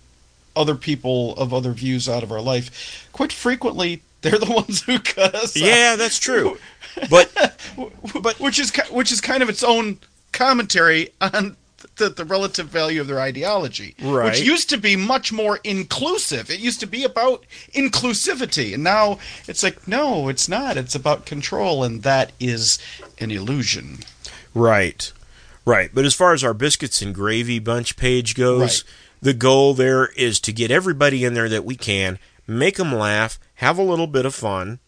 other people of other views out of our life. Quite frequently, they're the ones who cut us. out. Yeah, that's true. But but which is which is kind of its own commentary on the, the relative value of their ideology, Right. which used to be much more inclusive. It used to be about inclusivity, and now it's like, no, it's not. It's about control, and that is an illusion. Right. Right. But as far as our biscuits and gravy bunch page goes, Right. the goal there is to get everybody in there that we can, make them laugh, have a little bit of fun.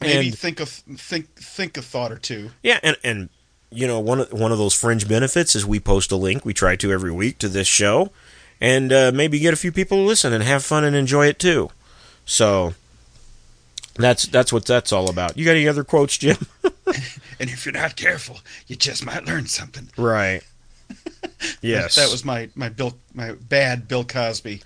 Maybe And- think of think think a thought or two. Yeah, and and you know one of one of those fringe benefits is we post a link. We try to every week to this show, and uh, maybe get a few people to listen and have fun and enjoy it too. So that's that's what that's all about. You got any other quotes, Jim? And if you're not careful, you just might learn something. Right. yes. That was my my Bill my bad Bill Cosby.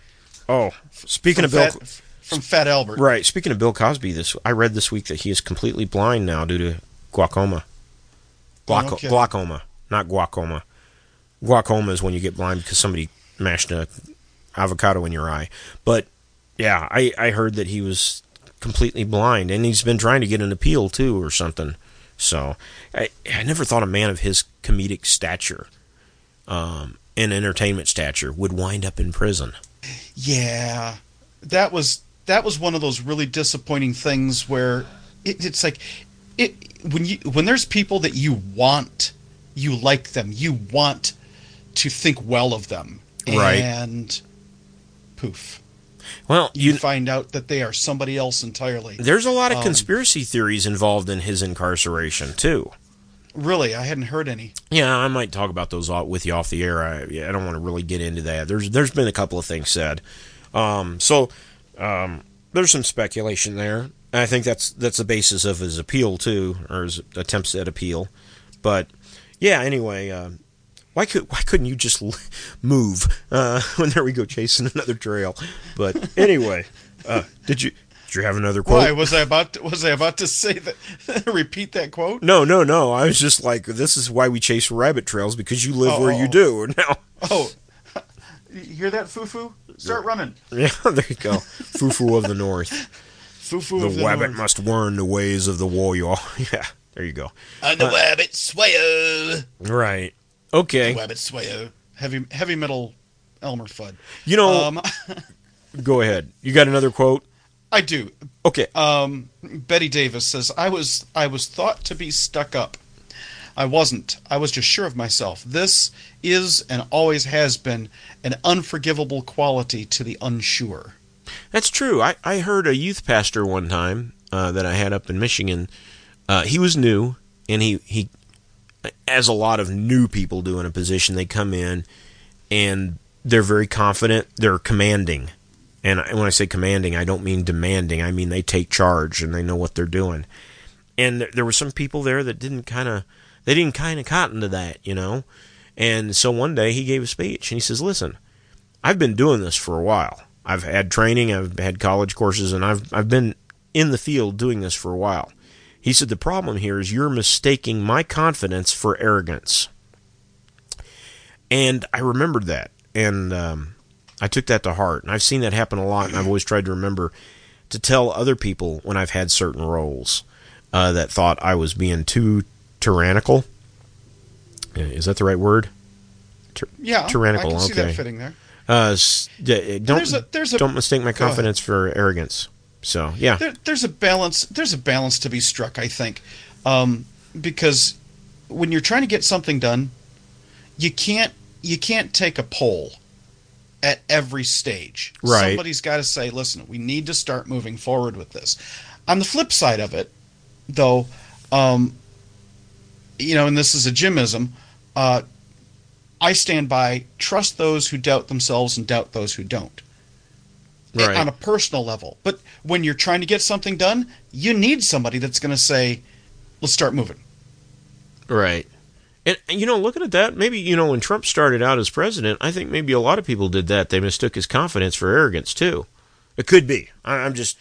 Oh, speaking from of Bill. Fat, from Fat Albert. Right. Speaking of Bill Cosby, this I read this week that he is completely blind now due to glaucoma. Glauco- okay. Glaucoma, not guacoma. Glaucoma is when you get blind because somebody mashed a avocado in your eye. But yeah, I I heard that he was completely blind, and he's been trying to get an appeal too, or something. So I I never thought a man of his comedic stature, um, and entertainment stature would wind up in prison. Yeah, that was that was one of those really disappointing things where it, it's like it when you when there's people that you want, you like them, you want to think well of them, Right. And poof, Well, you, you find out that they are somebody else entirely. There's a lot of Um, conspiracy theories involved in his incarceration too. Really, I hadn't heard any. Yeah, I might talk about those with you off the air. I, I don't want to really get into that. There's there's been a couple of things said, um, so um, there's some speculation there. And I think that's that's the basis of his appeal too, or his attempts at appeal. But yeah, anyway, um, why could why couldn't you just move? Uh, when there we go chasing another trail. But anyway, uh, did you did you have another quote? Why was I about to, was I about to say that? repeat that quote? No, no, no. I was just like, this is why we chase rabbit trails because you live Oh, where oh, you do. Now, Oh, you hear that, Fufu? Start running, yeah, there you go. Fufu of the North. Fufu. The, of the wabbit North. must learn the ways of the warrior. Yeah, there you go. And the wabbit swayo. Right. Okay. Wabbit swayo. Heavy heavy metal Elmer Fudd. You know, Um, go ahead. You got another quote? I do. Okay. Um, Bette Davis says, "I was I was thought to be stuck up. I wasn't. I was just sure of myself. This is and always has been an unforgivable quality to the unsure." That's true. I, I heard a youth pastor one time uh, that I had up in Michigan. Uh, he was new, and he, he, as a lot of new people do in a position, they come in and they're very confident. They're commanding. And when I say commanding, I don't mean demanding. I mean they take charge and they know what they're doing. And there- were some people there that didn't kind of, they didn't kind of cotton to that, you know. And so one day he gave a speech and he says, "Listen, I've been doing this for a while. I've had training, I've had college courses, and I've I've been in the field doing this for a while." He said, "The problem here is you're mistaking my confidence for arrogance." And I remembered that, and um, I took that to heart. And I've seen that happen a lot, and I've always tried to remember to tell other people when I've had certain roles uh, that thought I was being too tyrannical. Is that the right word? Yeah, Tyrannical, I can see okay. that fitting there. Uh, don't There's a- there's a- don't mistake my confidence for arrogance. So yeah, there, there's a balance. There's a balance to be struck, I think, um, because when you're trying to get something done, you can't you can't take a poll at every stage. Right. Somebody's got to say, "Listen, we need to start moving forward with this." On the flip side of it, though, um, you know, and this is a Jimism, uh, I stand by trust those who doubt themselves and doubt those who don't right. on a personal level. But when you're trying to get something done, you need somebody that's going to say, "Let's start moving." Right. And you know, looking at that, maybe you know when Trump started out as president, I think maybe a lot of people did that. They mistook his confidence for arrogance too. It could be. I, I'm just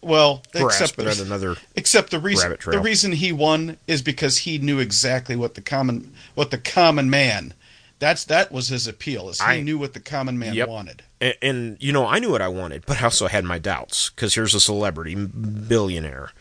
Well, except at another. except the reason the reason he won is because he knew exactly what the common what the common man. That's that was his appeal. Is he I- knew what the common man Yep. wanted. And, and you know, I knew what I wanted, but I also had my doubts because here's a celebrity billionaire,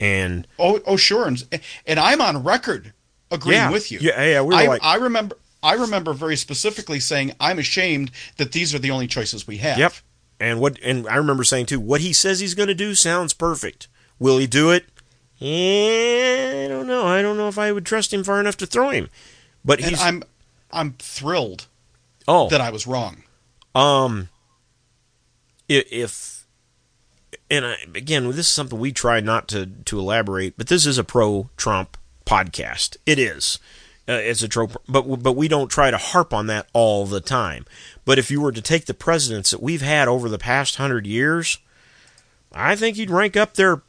and Oh, oh, sure, and and I'm on record agreeing Yeah. with you. Yeah, yeah, we were I, like- I remember. I remember very specifically saying, "I'm ashamed that these are the only choices we have." Yep. And what and I remember saying too, what he says he's going to do sounds perfect. Will he do it? Eh, I don't know. I don't know if I would trust him far enough to throw him. But And he's I'm, I'm thrilled oh that I was wrong. um if and I, again this is something we try not to to elaborate, but this is a pro Trump podcast. It is. Uh, it's a trope, but but we don't try to harp on that all the time. But if you were to take the presidents that we've had over the past hundred years, I think you'd rank up there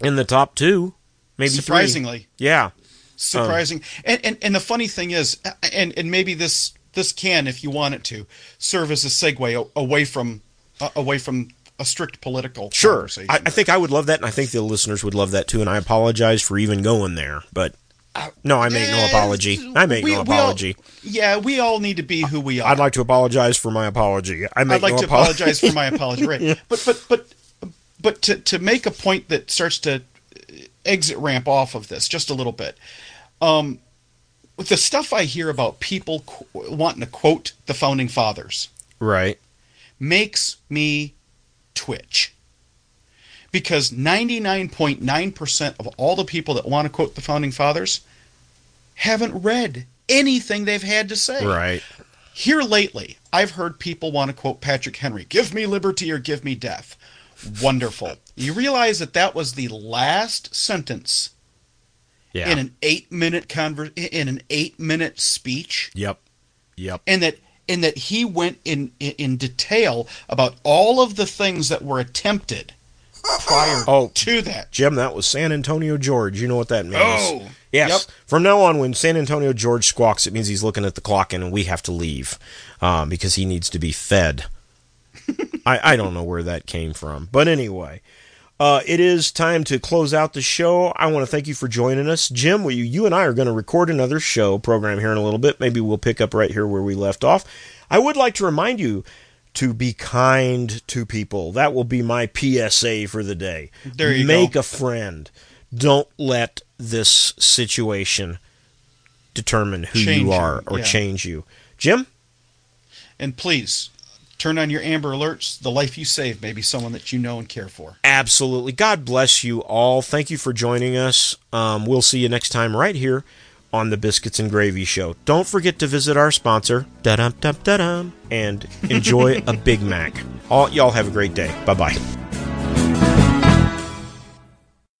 in the top two, maybe three. Surprisingly, Yeah, surprising. and, and and the funny thing is, and and maybe this this can, if you want it to, serve as a segue away from uh, away from a strict political sure. I, I think I would love that, and I think the listeners would love that too. And I apologize for even going there, but no, I make no Eh, apology. I make we- no we all- apology. yeah, we all need to be who we are. I'd like to apologize for my apology. I make I'd like no to apolo- apologize for my apology. Right. But but but but to to make a point that starts to exit ramp off of this just a little bit. Um, with the stuff I hear about people qu- wanting to quote the founding fathers right. makes me twitch. Because 99.9% of all the people that want to quote the founding fathers haven't read anything they've had to say. Right. Here lately, I've heard people want to quote Patrick Henry give me liberty or give me death. Wonderful. You realize that that was the last sentence Yeah. in an eight minute conver- in an eight minute speech, yep. Yep. and that and that he went in, in in detail about all of the things that were attempted prior Oh. to that. Jim, that was San Antonio George. You know what that means. Oh. Yes. Yep. From now on, when San Antonio George squawks, it means he's looking at the clock and we have to leave um, because he needs to be fed. I, I don't know where that came from. But anyway, uh, it is time to close out the show. I want to thank you for joining us. Jim, we, you and I are going to record another show program here in a little bit. Maybe we'll pick up right here where we left off. I would like to remind you to be kind to people. That will be my PSA for the day. There you Make go. a friend. Don't let this situation determine who Change you you, are or yeah. change you. Jim? And please turn on your Amber Alerts. The life you save may be someone that you know and care for. Absolutely. God bless you all. Thank you for joining us. Um, we'll see you next time right here on the Biscuits and Gravy Show. Don't forget to visit our sponsor, da-dum, dum, da-dum, and enjoy a Big Mac. All y'all have a great day. Bye bye.